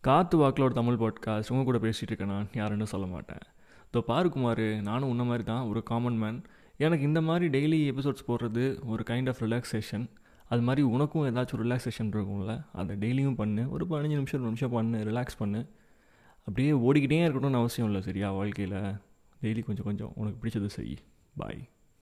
காற்று ஒரு தமிழ் பாட்காஸ்ட் உங்கள் கூட பேசிகிட்டு இருக்கேன் நான். யாருன்னு சொல்ல மாட்டேன். இதோ பாரு குமார் நானும் உன்ன மாதிரி தான் ஒரு காமன் மேன் எனக்கு இந்த மாதிரி டெய்லி எபிசோட்ஸ் போடுறது ஒரு கைண்ட் ஆஃப் ரிலாக்ஸேஷன் அது மாதிரி உனக்கும் ஏதாச்சும் ரிலாக்ஸேஷன் இருக்கும்ல அதை டெய்லியும் பண்ணு. ஒரு பதினஞ்சு நிமிஷம் ஒரு நிமிஷம் பண்ணு ரிலாக்ஸ் பண்ணு. அப்படியே ஓடிக்கிட்டே இருக்கணும்னு அவசியம் இல்லை சரியா? வாழ்க்கையில் டெய்லி கொஞ்சம் கொஞ்சம் உனக்கு பிடிச்சது செய். பாய்